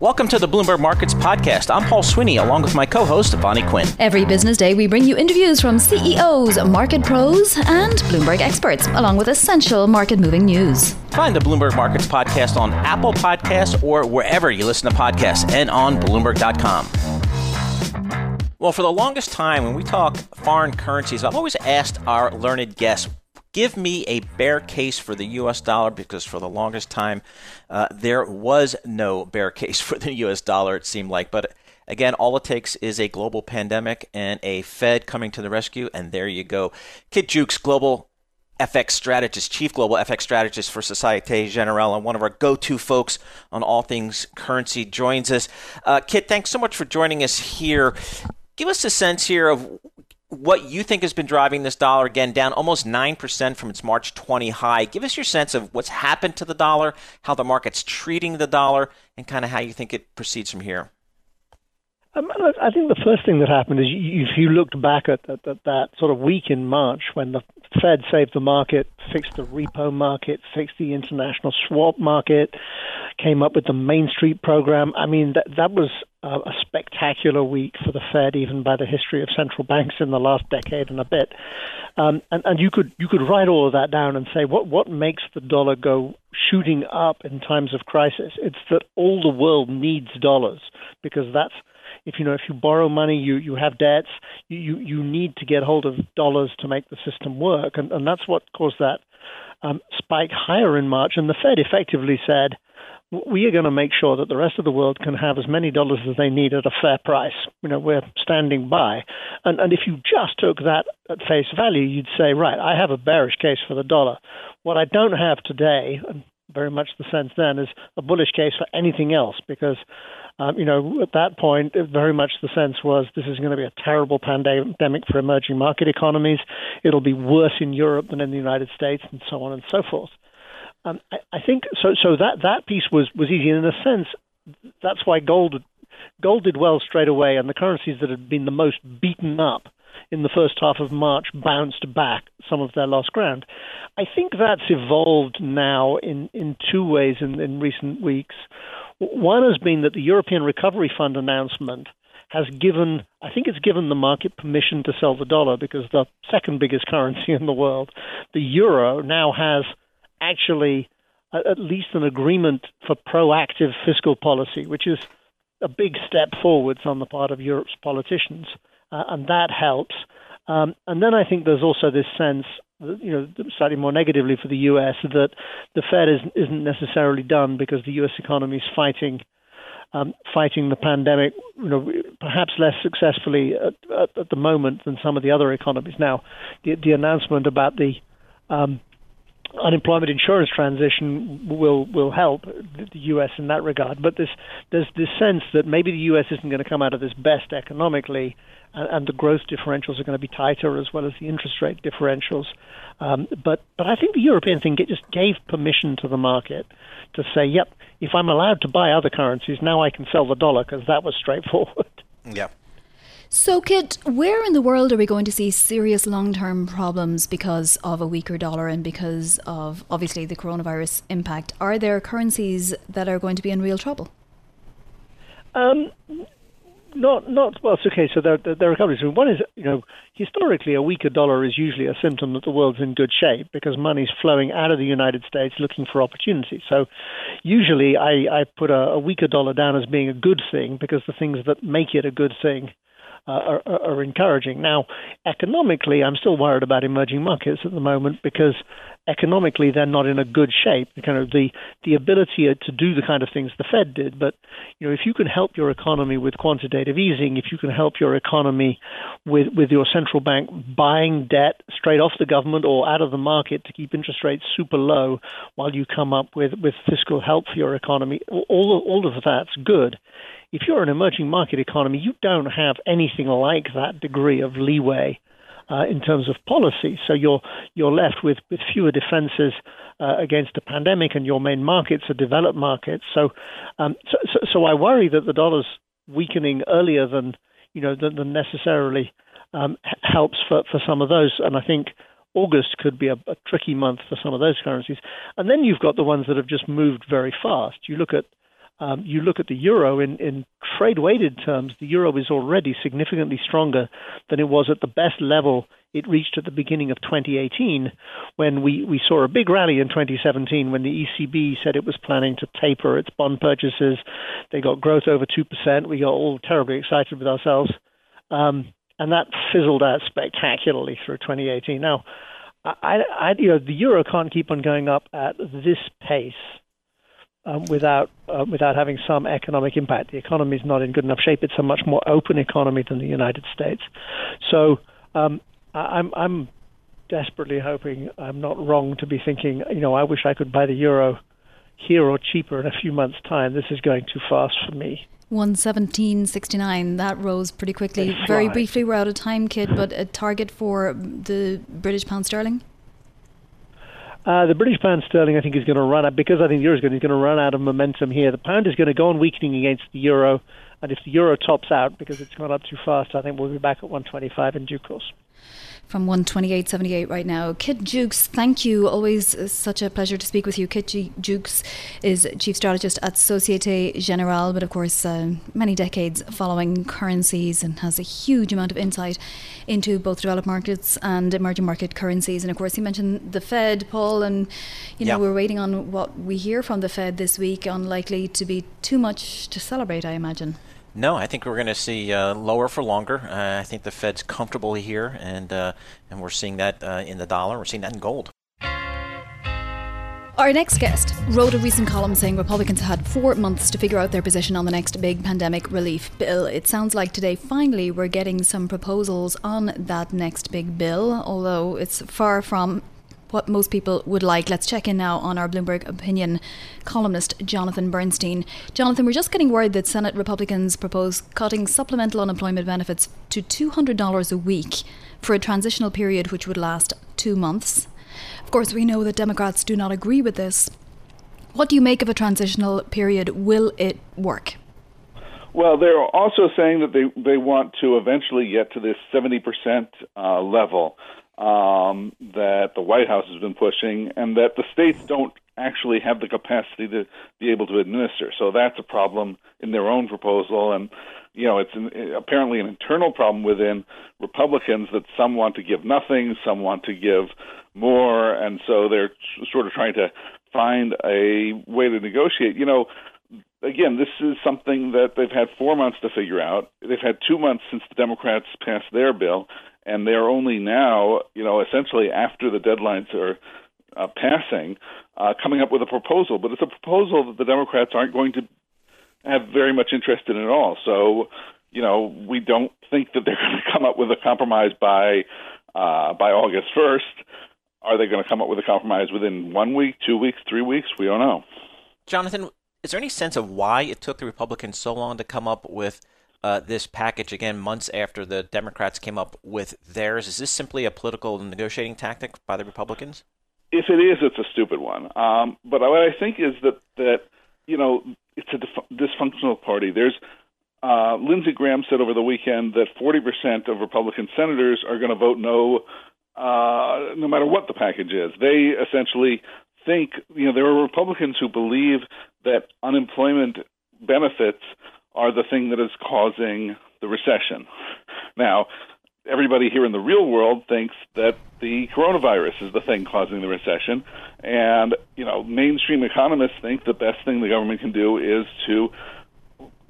Welcome to the Bloomberg Markets Podcast. I'm Paul Sweeney, along with my co host, Vonnie Quinn. Every business day, we bring you interviews from CEOs, market pros, and Bloomberg experts, along with essential market moving news. Find the Bloomberg Markets Podcast on Apple Podcasts or wherever you listen to podcasts and on Bloomberg.com. Well, for the longest time, when we talk foreign currencies, I've always asked our learned guests give me a bear case for the US dollar because for the longest time uh, there was no bear case for the US dollar, it seemed like. But again, all it takes is a global pandemic and a Fed coming to the rescue, and there you go. Kit Juckes, global FX strategist, chief global FX strategist for Societe Generale, and one of our go to folks on all things currency, joins us. Uh, Kit, thanks so much for joining us here. Give us a sense here of what you think has been driving this dollar again down almost 9% from its March 20 high. Give us your sense of what's happened to the dollar, how the market's treating the dollar, and kind of how you think it proceeds from here. Um, I think the first thing that happened is if you looked back at, at, at, that sort of week in March when the Fed saved the market, fixed the repo market, fixed the international swap market, came up with the Main Street program. I mean, that, that was a, a spectacular week for the Fed, even by the history of central banks in the last decade and a bit. Um, and, and you could you could write all of that down and say what what makes the dollar go shooting up in times of crisis? It's that all the world needs dollars because that's if you know if you borrow money, you you have debts, you you, need to get hold of dollars to make the system work, and and that's what caused that um, spike higher in March. And the Fed effectively said, we are going to make sure that the rest of the world can have as many dollars as they need at a fair price. You know, we're standing by. And, and if you just took that at face value, you'd say, right, I have a bearish case for the dollar. What I don't have today, and very much the sense then, is a bullish case for anything else because um, you know, at that point, very much the sense was this is going to be a terrible pandemic for emerging market economies. It'll be worse in Europe than in the United States, and so on and so forth. Um, I, I, think so. So that that piece was was easy, and in a sense, that's why gold gold did well straight away, and the currencies that had been the most beaten up in the first half of March bounced back some of their lost ground. I think that's evolved now in, in two ways in, in recent weeks. One has been that the European Recovery Fund announcement has given, I think it's given the market permission to sell the dollar because the second biggest currency in the world, the euro, now has actually at least an agreement for proactive fiscal policy, which is a big step forwards on the part of Europe's politicians, uh, and that helps. Um, and then I think there's also this sense you know, slightly more negatively for the U.S. that the Fed is, isn't necessarily done because the U.S. economy is fighting um, fighting the pandemic, you know, perhaps less successfully at, at, at, the moment than some of the other economies. Now, the, the announcement about the um, unemployment insurance transition will will help the U.S. in that regard. But there's there's this sense that maybe the U.S. isn't going to come out of this best economically and, and the growth differentials are going to be tighter as well as the interest rate differentials. Um, but but I think the European thing just gave permission to the market to say, yep, if I'm allowed to buy other currencies, now I can sell the dollar because that was straightforward. Yeah. So, Kit, where in the world are we going to see serious long term problems because of a weaker dollar and because of obviously the coronavirus impact? Are there currencies that are going to be in real trouble? Um, not, not well. It's okay. So there, there are a couple of reasons. One is, you know, historically, a weaker dollar is usually a symptom that the world's in good shape because money's flowing out of the United States looking for opportunities. So, usually, I, I put a, a weaker dollar down as being a good thing because the things that make it a good thing uh, are, are, encouraging. Now, economically, I'm still worried about emerging markets at the moment because economically they're not in a good shape. Kind of the the ability to do the kind of things the Fed did, but you know, if you can help your economy with quantitative easing, if you can help your economy with with your central bank buying debt straight off the government or out of the market to keep interest rates super low while you come up with with fiscal help for your economy, all all of that's good if you're an emerging market economy, you don't have anything like that degree of leeway uh, in terms of policy. So you're you're left with, with fewer defenses uh, against a pandemic, and your main markets are developed markets. So, um, so, so, so, I worry that the dollar's weakening earlier than you know than, than necessarily um, helps for, for some of those. And I think August could be a, a tricky month for some of those currencies. And then you've got the ones that have just moved very fast. You look at Um, you look at the euro in, in trade weighted terms, the euro is already significantly stronger than it was at the best level it reached at the beginning of 2018 when we, we saw a big rally in 2017 when the ECB said it was planning to taper its bond purchases. They got growth over 2%. We got all terribly excited with ourselves. Um, and that fizzled out spectacularly through 2018. Now, I, I, you know, the euro can't keep on going up at this pace um, without uh, without having some economic impact. The economy is not in good enough shape. It's a much more open economy than the United States. So um, I, I'm I'm desperately hoping I'm not wrong to be thinking, you know, I wish I could buy the euro here or cheaper in a few months' time. This is going too fast for me. 117.69 that rose pretty quickly very briefly we're out of time Kit but a target for the british pound sterling uh, the British pound sterling, I think, is going to run out because I think the euro is going to run out of momentum here. The pound is going to go on weakening against the euro, and if the euro tops out because it's gone up too fast, I think we'll be back at 125 in due course from 128.78 right now. Kit Juckes, thank you. Always such a pleasure to speak with you. Kit G- Juckes is chief strategist at Societe Generale, but of course, uh, many decades following currencies and has a huge amount of insight into both developed markets and emerging market currencies. And of course, you mentioned the Fed, Paul, and you know, we're waiting on what we hear from the Fed this week. Unlikely to be too much to celebrate, I imagine. No, I think we're going to see uh, lower for longer. Uh, I think the Fed's comfortable here, and uh, and we're seeing that uh, in the dollar. We're seeing that in gold. Our next guest wrote a recent column saying Republicans had four months to figure out their position on the next big pandemic relief bill. It sounds like today, finally, we're getting some proposals on that next big bill, although it's far from what most people would like. Let's check in now on our Bloomberg opinion columnist, Jonathan Bernstein. Jonathan, we're just getting word that Senate Republicans propose cutting supplemental unemployment benefits to $200 a week for a transitional period which would last two months. Of course, we know that Democrats do not agree with this. What do you make of a transitional period? Will it work? Well, they're also saying that they, they want to eventually get to this 70% uh, level um, that the White House has been pushing, and that the states don't actually have the capacity to be able to administer. So that's a problem in their own proposal, and you know it's an, apparently an internal problem within Republicans that some want to give nothing, some want to give more, and so they're sort of trying to find a way to negotiate. You know, again, this is something that they've had four months to figure out. They've had two months since the Democrats passed their bill, and they're only now, you know, essentially after the deadlines are uh, passing, uh, coming up with a proposal. But it's a proposal that the Democrats aren't going to have very much interest in at all. So, you know, we don't think that they're going to come up with a compromise by uh, by August first. Are they going to come up with a compromise within one week, two weeks, three weeks? We don't know. Jonathan, is there any sense of why it took the Republicans so long to come up with uh, this package again months after the Democrats came up with theirs. Is this simply a political negotiating tactic by the Republicans? If it is, it's a stupid one. Um, but what I think is that that you know it's a dysfunctional party. There's uh, Lindsey Graham said over the weekend that 40% of Republican senators are going to vote no, uh, no matter what the package is. They essentially think, you know, there are Republicans who believe that unemployment benefits are the thing that is causing the recession. Now, everybody here in the real world thinks that the coronavirus is the thing causing the recession. And, you know, mainstream economists think the best thing the government can do is to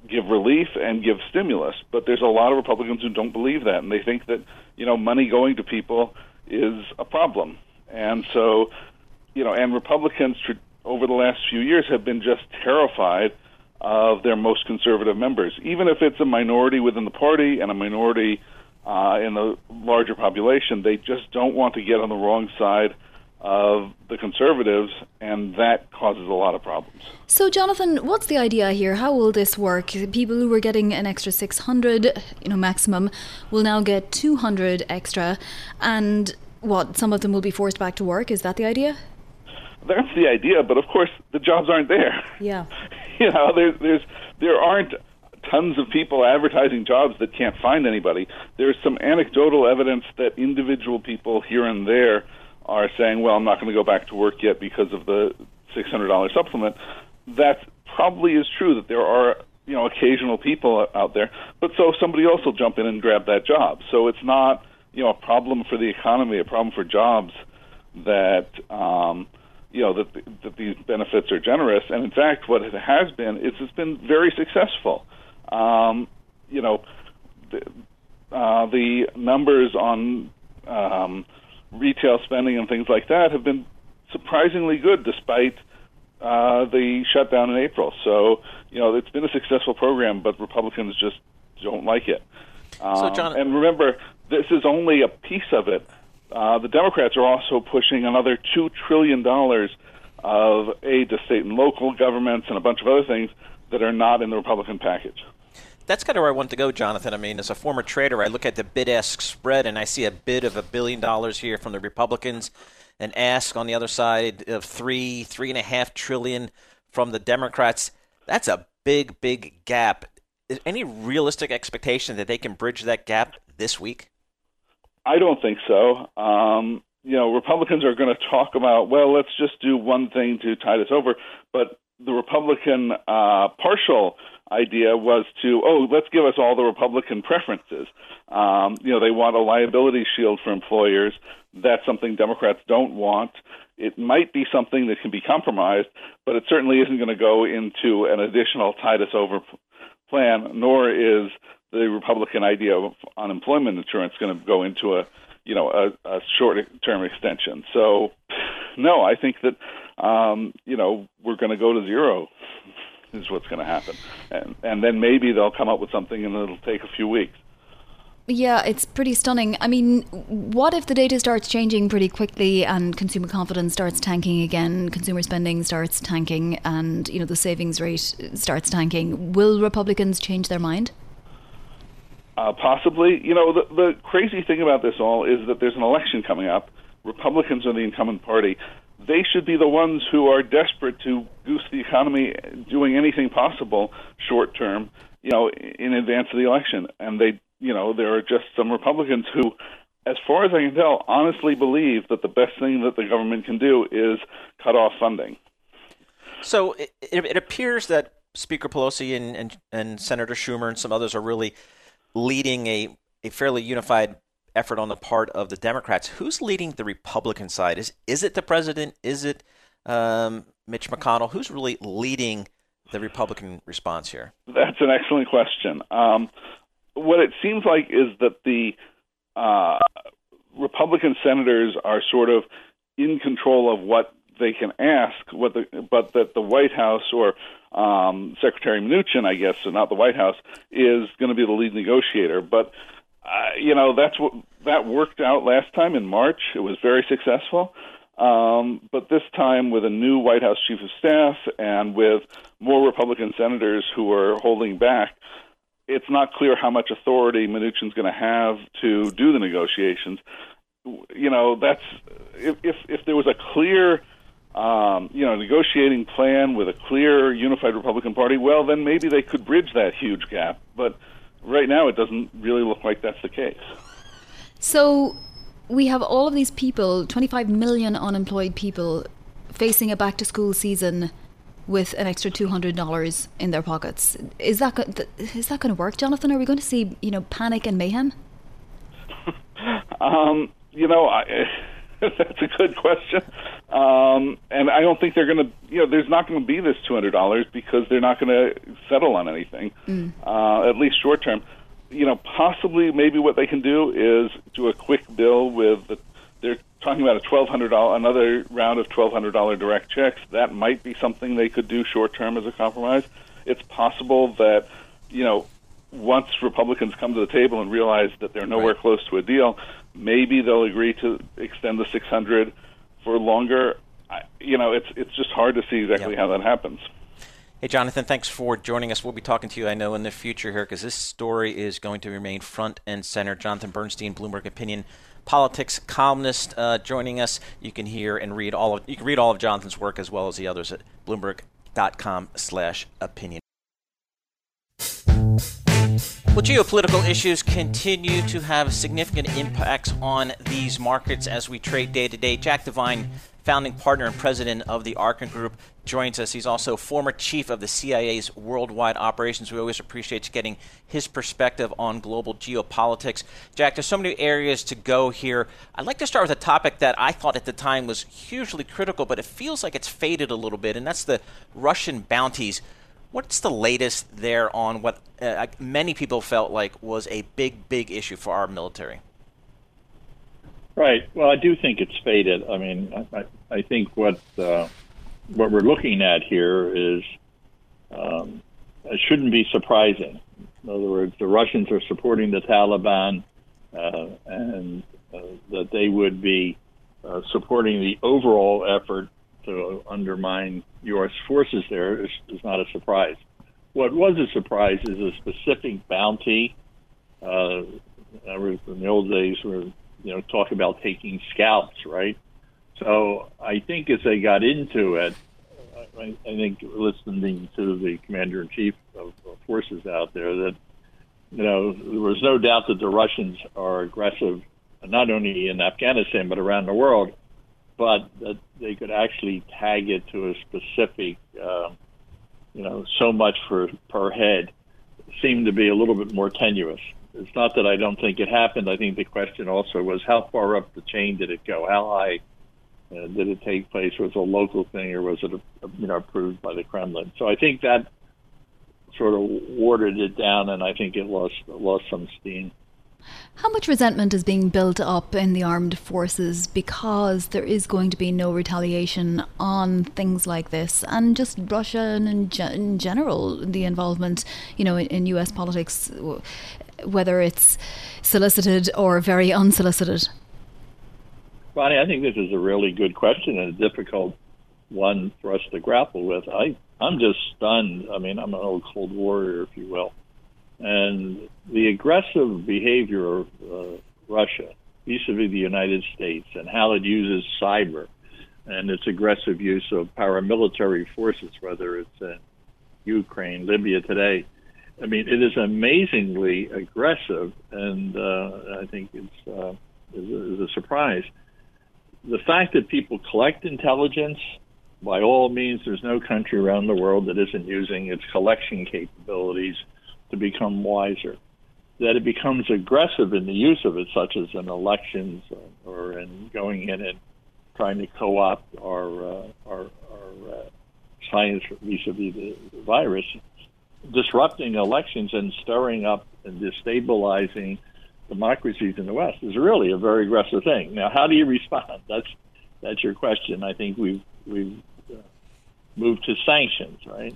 give relief and give stimulus. But there's a lot of Republicans who don't believe that. And they think that, you know, money going to people is a problem. And so, you know, and Republicans over the last few years have been just terrified of their most conservative members, even if it's a minority within the party and a minority uh, in the larger population. They just don't want to get on the wrong side of the conservatives, and that causes a lot of problems. So, Jonathan, what's the idea here? How will this work? People who were getting an extra 600, you know, maximum, will now get 200 extra, and what? Some of them will be forced back to work. Is that the idea? That's the idea, but of course the jobs aren't there. Yeah. you know, there's there's there aren't tons of people advertising jobs that can't find anybody. There's some anecdotal evidence that individual people here and there are saying, "Well, I'm not going to go back to work yet because of the $600 supplement." That probably is true that there are you know occasional people out there, but so somebody else will jump in and grab that job. So it's not you know a problem for the economy, a problem for jobs that um, you know that that these benefits are generous. And in fact, what it has been is it's been very successful. Um, you know, the, uh, the numbers on um, retail spending and things like that have been surprisingly good despite uh, the shutdown in April. So, you know, it's been a successful program, but Republicans just don't like it. Um, so, John, and remember, this is only a piece of it. Uh, the Democrats are also pushing another $2 trillion of aid to state and local governments and a bunch of other things that are not in the Republican package that's kind of where I want to go, Jonathan. I mean, as a former trader, I look at the bid ask spread and I see a bid of a billion dollars here from the Republicans, and ask on the other side of three, three and a half trillion from the Democrats. That's a big, big gap. Is any realistic expectation that they can bridge that gap this week? I don't think so. Um, you know, Republicans are going to talk about, well, let's just do one thing to tide us over. But the Republican uh, partial idea was to, oh, let's give us all the Republican preferences. Um, you know, they want a liability shield for employers. That's something Democrats don't want. It might be something that can be compromised, but it certainly isn't going to go into an additional tide us over plan, nor is the Republican idea of unemployment insurance going to go into a you know a, a short term extension. So, no, I think that um, you know we're going to go to zero is what's going to happen, and and then maybe they'll come up with something, and it'll take a few weeks. Yeah, it's pretty stunning. I mean, what if the data starts changing pretty quickly and consumer confidence starts tanking again, consumer spending starts tanking, and you know the savings rate starts tanking? Will Republicans change their mind? Uh, possibly. You know, the, the crazy thing about this all is that there's an election coming up. Republicans are the incumbent party they should be the ones who are desperate to goose the economy, doing anything possible short term, you know, in advance of the election. And they, you know, there are just some Republicans who, as far as I can tell, honestly believe that the best thing that the government can do is cut off funding. So it, it appears that Speaker Pelosi and, and, and Senator Schumer and some others are really leading a, a fairly unified effort on the part of the Democrats. Who's leading the Republican side? Is is it the president? Is it um, Mitch McConnell? Who's really leading the Republican response here? That's an excellent question. Um, what it seems like is that the uh, Republican senators are sort of in control of what they can ask, what the, but that the White House or um, Secretary Mnuchin, I guess, so not the White House, is going to be the lead negotiator. But uh, you know, that's what that worked out last time in March. It was very successful. Um, but this time, with a new White House chief of staff and with more Republican senators who are holding back, it's not clear how much authority Mnuchin's going to have to do the negotiations. You know, that's if if, if there was a clear um, you know, negotiating plan with a clear, unified Republican Party, well, then maybe they could bridge that huge gap. But right now it doesn't really look like that's the case. So we have all of these people, 25 million unemployed people, facing a back to school season with an extra $200 in their pockets. Is that go- is that going to work, Jonathan? Are we going to see, you know, panic and mayhem? um, you know, I, that's a good question. Um, and I don't think they're going to, you know, there's not going to be this $200 because they're not going to settle on anything, mm. uh, at least short term. You know, possibly maybe what they can do is do a quick bill with, the, they're talking about a $1,200, another round of $1,200 direct checks. That might be something they could do short term as a compromise. It's possible that, you know, once Republicans come to the table and realize that they're nowhere right. close to a deal, maybe they'll agree to extend the 600 for longer. I, you know, it's it's just hard to see exactly yep. how that happens. Hey, Jonathan, thanks for joining us. We'll be talking to you, I know, in the future here because this story is going to remain front and center. Jonathan Bernstein, Bloomberg Opinion politics columnist, uh, joining us. You can hear and read all of you can read all of Jonathan's work as well as the others at Bloomberg.com/opinion. Well, geopolitical issues continue to have significant impacts on these markets as we trade day to day. Jack Devine founding partner and president of the Arkin Group, joins us. He's also former chief of the CIA's worldwide operations. We always appreciate getting his perspective on global geopolitics. Jack, there's so many areas to go here. I'd like to start with a topic that I thought at the time was hugely critical, but it feels like it's faded a little bit, and that's the Russian bounties. What's the latest there on what uh, many people felt like was a big, big issue for our military? Right. Well, I do think it's faded. I mean, I, I think what uh, what we're looking at here is um, it shouldn't be surprising. In other words, the Russians are supporting the Taliban, uh, and uh, that they would be uh, supporting the overall effort to undermine U.S. forces there is, is, not a surprise. What was a surprise is a specific bounty. Uh, in the old days, where you know talk about taking scalps, right? So I think as they got into it, I, I think listening to the commander in chief of, of forces out there, that you know there was no doubt that the Russians are aggressive, not only in Afghanistan but around the world, but that they could actually tag it to a specific, uh, you know, so much for per head, seemed to be a little bit more tenuous. It's not that I don't think it happened. I think the question also was how far up the chain did it go? How high uh, did it take place? Was it a local thing or was it, a, you know, approved by the Kremlin? So I think that sort of watered it down, and I think it lost lost some steam. How much resentment is being built up in the armed forces because there is going to be no retaliation on things like this, and just Russia and in, in general, the involvement, you know, in, in U.S. politics, whether it's solicited or very unsolicited. Vonnie, I think this is a really good question and a difficult one for us to grapple with. I, I'm just stunned. I mean, I'm an old Cold Warrior, if you will. And the aggressive behavior of uh, Russia vis-a-vis the United States and how it uses cyber and its aggressive use of paramilitary forces, whether it's in Ukraine, Libya today. I mean, it is amazingly aggressive, and uh, I think it's uh, is, a, is a surprise the fact that people collect intelligence, by all means, there's no country around the world that isn't using its collection capabilities to become wiser. That it becomes aggressive in the use of it, such as in elections or in going in and trying to co-opt our uh, our, our uh, science vis-a-vis the virus, disrupting elections and stirring up and destabilizing democracies in the West is really a very aggressive thing. Now, how do you respond? That's that's your question. I think we've we've uh, moved to sanctions, right?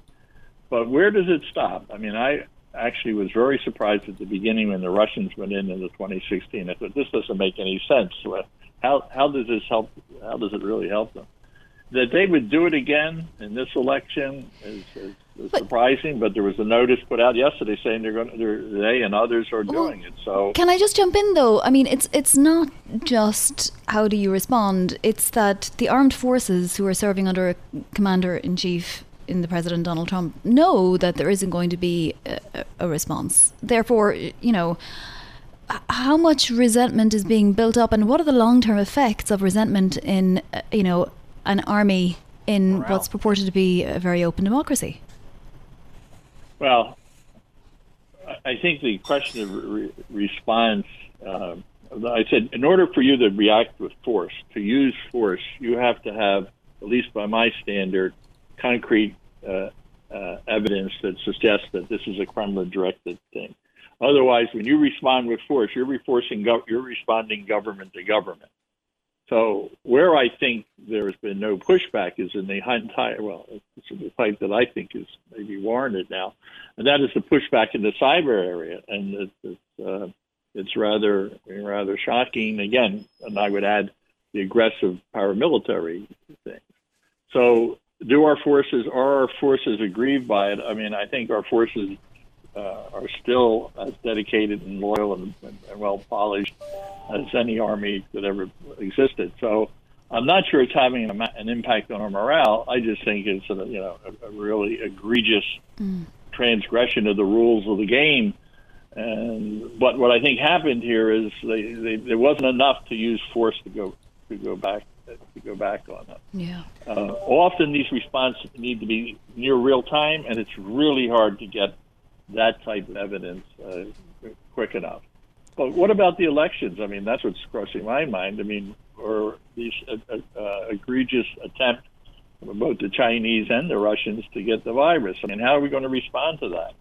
But where does it stop? I mean, I actually was very surprised at the beginning when the Russians went in in the 2016. I thought this doesn't make any sense. How how does this help? How does it really help them? That they would do it again in this election is, is but, surprising, but there was a notice put out yesterday saying they're going to, they and others are well, doing it. So can I just jump in though? I mean, it's it's not just how do you respond. It's that the armed forces who are serving under a commander in chief in the President Donald Trump know that there isn't going to be a, a response. Therefore, you know how much resentment is being built up and what are the long-term effects of resentment in uh, you know an army in Morale. what's purported to be a very open democracy well, I think the question of re- response. Uh, I said, in order for you to react with force, to use force, you have to have, at least by my standard, concrete uh, uh, evidence that suggests that this is a Kremlin-directed thing. Otherwise, when you respond with force, you're, gov- you're responding government to government. So where I think there has been no pushback is in the entire, well, it's a fight that I think is maybe warranted now, and that is the pushback in the cyber area, and it's it's, uh, it's rather rather shocking. Again, and I would add the aggressive paramilitary thing. So, do our forces are our forces aggrieved by it? I mean, I think our forces uh, are still as dedicated and loyal and, and, and well polished as any army that ever existed. So I'm not sure it's having an, an impact on our morale. I just think it's a, you know a, a really egregious mm. transgression of the rules of the game. And but what I think happened here is they, they, there wasn't enough to use force to go to go back to go back on that. Yeah. Uh, often these responses need to be near real time, and it's really hard to get that type of evidence uh, quick enough. But what about the elections? I mean, that's what's crossing my mind. I mean, or these uh, uh, uh egregious attempts both the Chinese and the Russians to get the virus. I mean, how are we going to respond to that?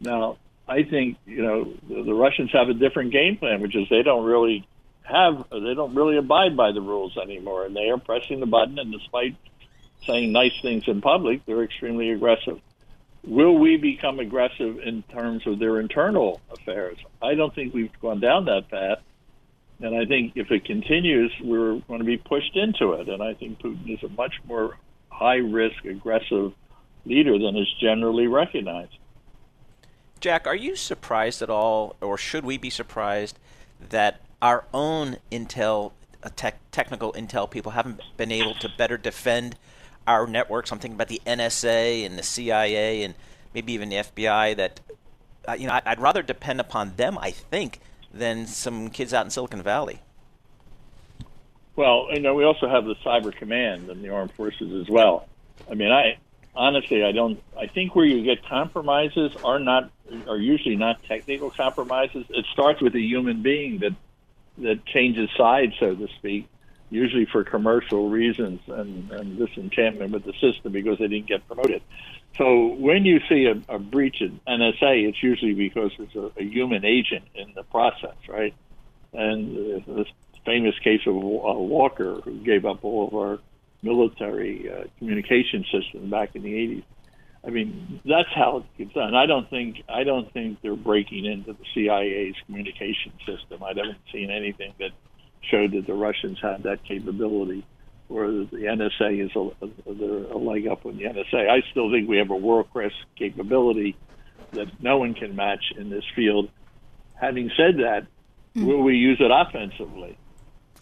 Now, I think you know the, the Russians have a different game plan, which is they don't really have they don't really abide by the rules anymore, and they are pressing the button. And despite saying nice things in public, they're extremely aggressive. Will we become aggressive in terms of their internal affairs? I don't think we've gone down that path. And I think if it continues, we're going to be pushed into it. And I think Putin is a much more high risk, aggressive leader than is generally recognized. Jack, are you surprised at all, or should we be surprised that our own intel, uh, tech, technical intel people haven't been able to better defend our networks? I'm thinking about the NSA and the CIA and maybe even the FBI. That uh, you know, I'd rather depend upon them, I think, than some kids out in Silicon Valley. Well, you know, we also have the Cyber Command and the armed forces as well. I mean, I honestly, I don't. I think where you get compromises are not are usually not technical compromises. It starts with a human being that that changes sides, so to speak, usually for commercial reasons and, and disenchantment with the system because they didn't get promoted. So when you see a, a breach in NSA, it's usually because there's a, a human agent in the process, right? And uh, famous case of uh, Walker, who gave up all of our military uh, communication system back in the 80s. I mean, that's how it gets done. I don't think I don't think they're breaking into the CIA's communication system. I haven't seen anything that showed that the Russians had that capability, or that the NSA is a, a, a leg up on the NSA. I still think we have a world class capability that no one can match in this field. Having said that, mm-hmm. will we use it offensively?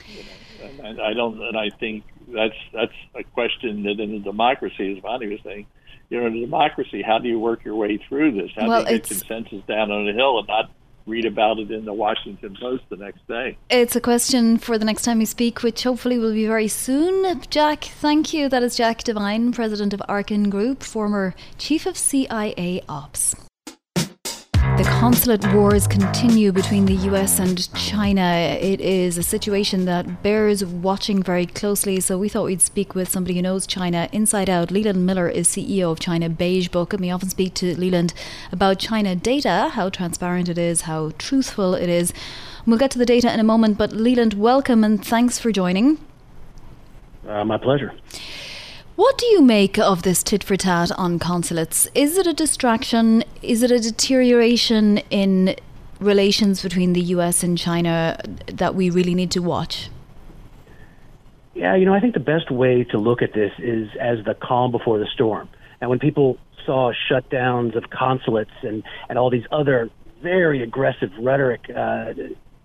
You know, and I don't, and I think that's that's a question that in a democracy, as Vonnie was saying, you know, in a democracy, how do you work your way through this? How well, do you get consensus down on a hill and not read about it in the Washington Post the next day? It's a question for the next time we speak, which hopefully will be very soon. Jack, thank you. That is Jack Devine, president of Arkin Group, former chief of CIA Ops. The consulate wars continue between the US and China. It is a situation that bears watching very closely. So we thought we'd speak with somebody who knows China inside out. Leland Miller is CEO of China Beige Book, and we often speak to Leland about China data, how transparent it is, how truthful it is. We'll get to the data in a moment, but Leland, welcome and thanks for joining. Uh, my pleasure. What do you make of this tit for tat on consulates? Is it a distraction? Is it a deterioration in relations between the US and China that we really need to watch? Yeah, you know, I think the best way to look at this is as the calm before the storm. And when people saw shutdowns of consulates and, and all these other very aggressive rhetoric uh,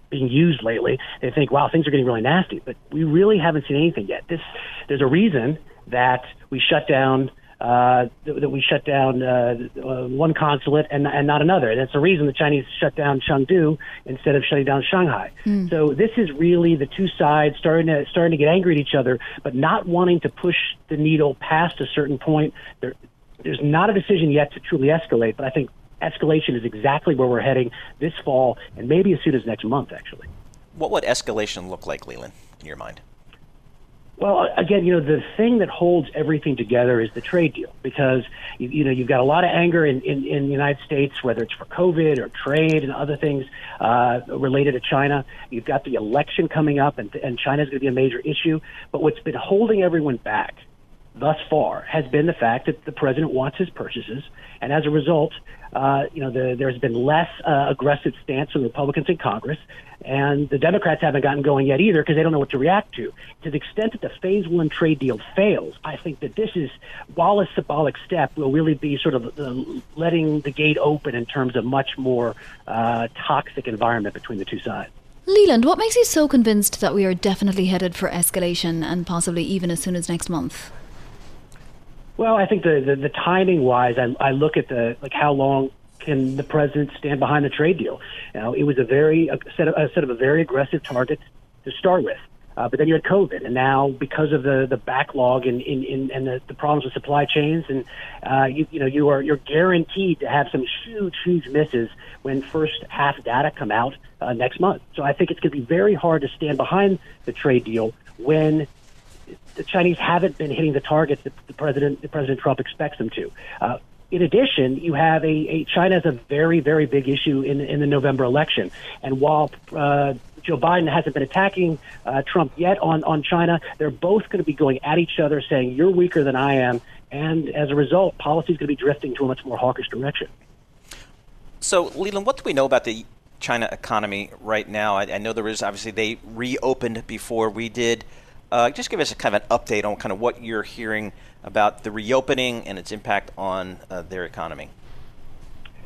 being used lately, they think, wow, things are getting really nasty. But we really haven't seen anything yet. This, there's a reason that we shut down uh, that we shut down uh, uh, one consulate and, and not another. And that's the reason the Chinese shut down Chengdu instead of shutting down Shanghai. Mm. So this is really the two sides starting to starting to get angry at each other, but not wanting to push the needle past a certain point. There, there's not a decision yet to truly escalate, but I think escalation is exactly where we're heading this fall, and maybe as soon as next month, actually. What would escalation look like, Leland, in your mind? Well, again, you know, the thing that holds everything together is the trade deal because, you, you know, you've got a lot of anger in, in, in the United States, whether it's for COVID or trade and other things uh, related to China. You've got the election coming up, and, and China's going to be a major issue. But what's been holding everyone back thus far has been the fact that the president wants his purchases, and as a result, uh, you know, the, there's been less uh, aggressive stance from Republicans in Congress, and the Democrats haven't gotten going yet either because they don't know what to react to. To the extent that the Phase One trade deal fails, I think that this is, while a symbolic step, will really be sort of letting the gate open in terms of much more uh, toxic environment between the two sides. Leland, what makes you so convinced that we are definitely headed for escalation and possibly even as soon as next month? Well, I think the, the, the timing wise, I, I look at the like how long can the president stand behind the trade deal? You know, it was a very a set of, a set of a very aggressive target to start with. Uh, but then you had COVID, and now because of the, the backlog and, in, in, and the, the problems with supply chains, and uh, you, you know you are you're guaranteed to have some huge huge misses when first half data come out uh, next month. So I think it's going to be very hard to stand behind the trade deal when the Chinese haven't been hitting the targets that the president President Trump expects them to. Uh, in addition, you have a, a China has a very very big issue in in the November election, and while uh, Joe Biden hasn't been attacking uh, Trump yet on, on China. They're both going to be going at each other, saying, You're weaker than I am. And as a result, policy is going to be drifting to a much more hawkish direction. So, Leland, what do we know about the China economy right now? I, I know there is obviously they reopened before we did. Uh, just give us a kind of an update on kind of what you're hearing about the reopening and its impact on uh, their economy.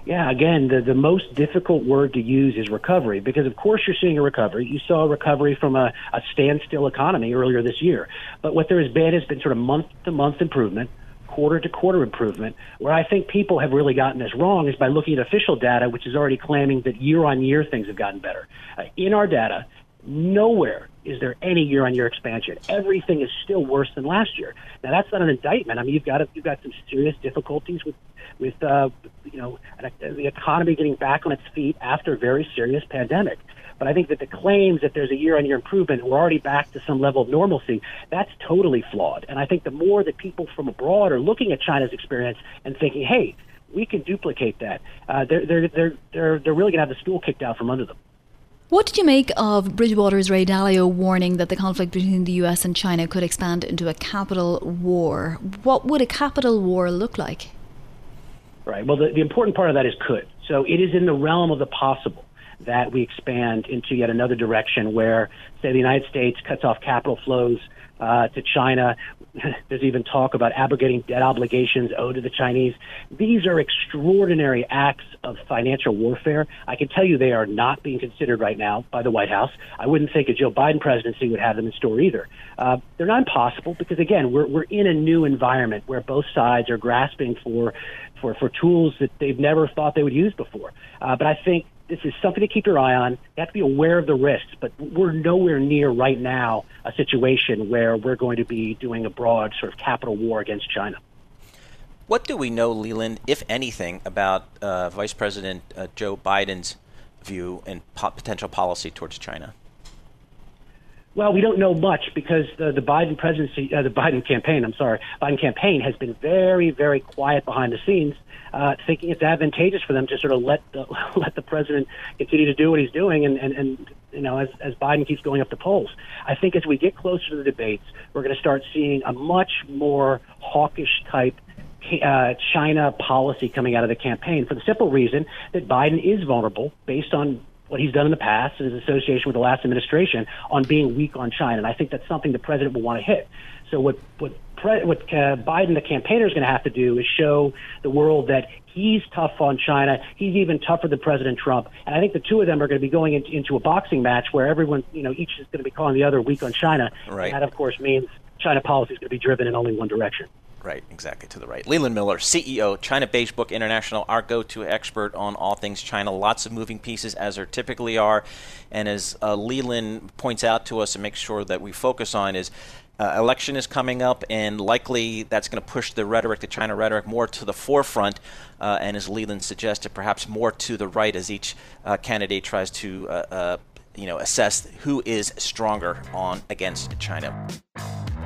Yeah, again, the, the most difficult word to use is recovery because, of course, you're seeing a recovery. You saw a recovery from a, a standstill economy earlier this year. But what there has been has been sort of month to month improvement, quarter to quarter improvement. Where I think people have really gotten this wrong is by looking at official data, which is already claiming that year on year things have gotten better. Uh, in our data, nowhere is there any year on year expansion. Everything is still worse than last year. Now, that's not an indictment. I mean, you've got, a, you've got some serious difficulties with with uh, you know the economy getting back on its feet after a very serious pandemic. But I think that the claims that there's a year-on-year improvement, we're already back to some level of normalcy, that's totally flawed. And I think the more that people from abroad are looking at China's experience and thinking, hey, we can duplicate that, uh, they're, they're, they're, they're, they're really going to have the stool kicked out from under them. What did you make of Bridgewater's Ray Dalio warning that the conflict between the US and China could expand into a capital war? What would a capital war look like? Right. Well, the, the important part of that is could. So it is in the realm of the possible that we expand into yet another direction where, say, the United States cuts off capital flows uh, to China. There's even talk about abrogating debt obligations owed to the Chinese. These are extraordinary acts of financial warfare. I can tell you they are not being considered right now by the White House. I wouldn't think a Joe Biden presidency would have them in store either. Uh, they're not impossible because, again, we're, we're in a new environment where both sides are grasping for for, for tools that they've never thought they would use before. Uh, but I think this is something to keep your eye on. You have to be aware of the risks, but we're nowhere near right now a situation where we're going to be doing a broad sort of capital war against China. What do we know, Leland, if anything, about uh, Vice President uh, Joe Biden's view and po- potential policy towards China? Well, we don't know much because the, the Biden presidency, uh, the Biden campaign, I'm sorry, Biden campaign has been very, very quiet behind the scenes, uh, thinking it's advantageous for them to sort of let the, let the president continue to do what he's doing, and, and, and you know, as, as Biden keeps going up the polls. I think as we get closer to the debates, we're going to start seeing a much more hawkish type uh, China policy coming out of the campaign for the simple reason that Biden is vulnerable based on what he's done in the past in his association with the last administration on being weak on China. And I think that's something the president will want to hit. So what what pre- what uh, Biden, the campaigner, is going to have to do is show the world that he's tough on China. He's even tougher than President Trump. And I think the two of them are going to be going into, into a boxing match where everyone, you know, each is going to be calling the other weak on China. Right. And that, of course, means China policy is going to be driven in only one direction. Right, exactly to the right. Leland Miller, CEO, China Beige Book International, our go to expert on all things China. Lots of moving pieces, as there typically are. And as uh, Leland points out to us and makes sure that we focus on, is uh, election is coming up, and likely that's going to push the rhetoric, the China rhetoric, more to the forefront. Uh, and as Leland suggested, perhaps more to the right as each uh, candidate tries to, uh, uh, you know, assess who is stronger on against China.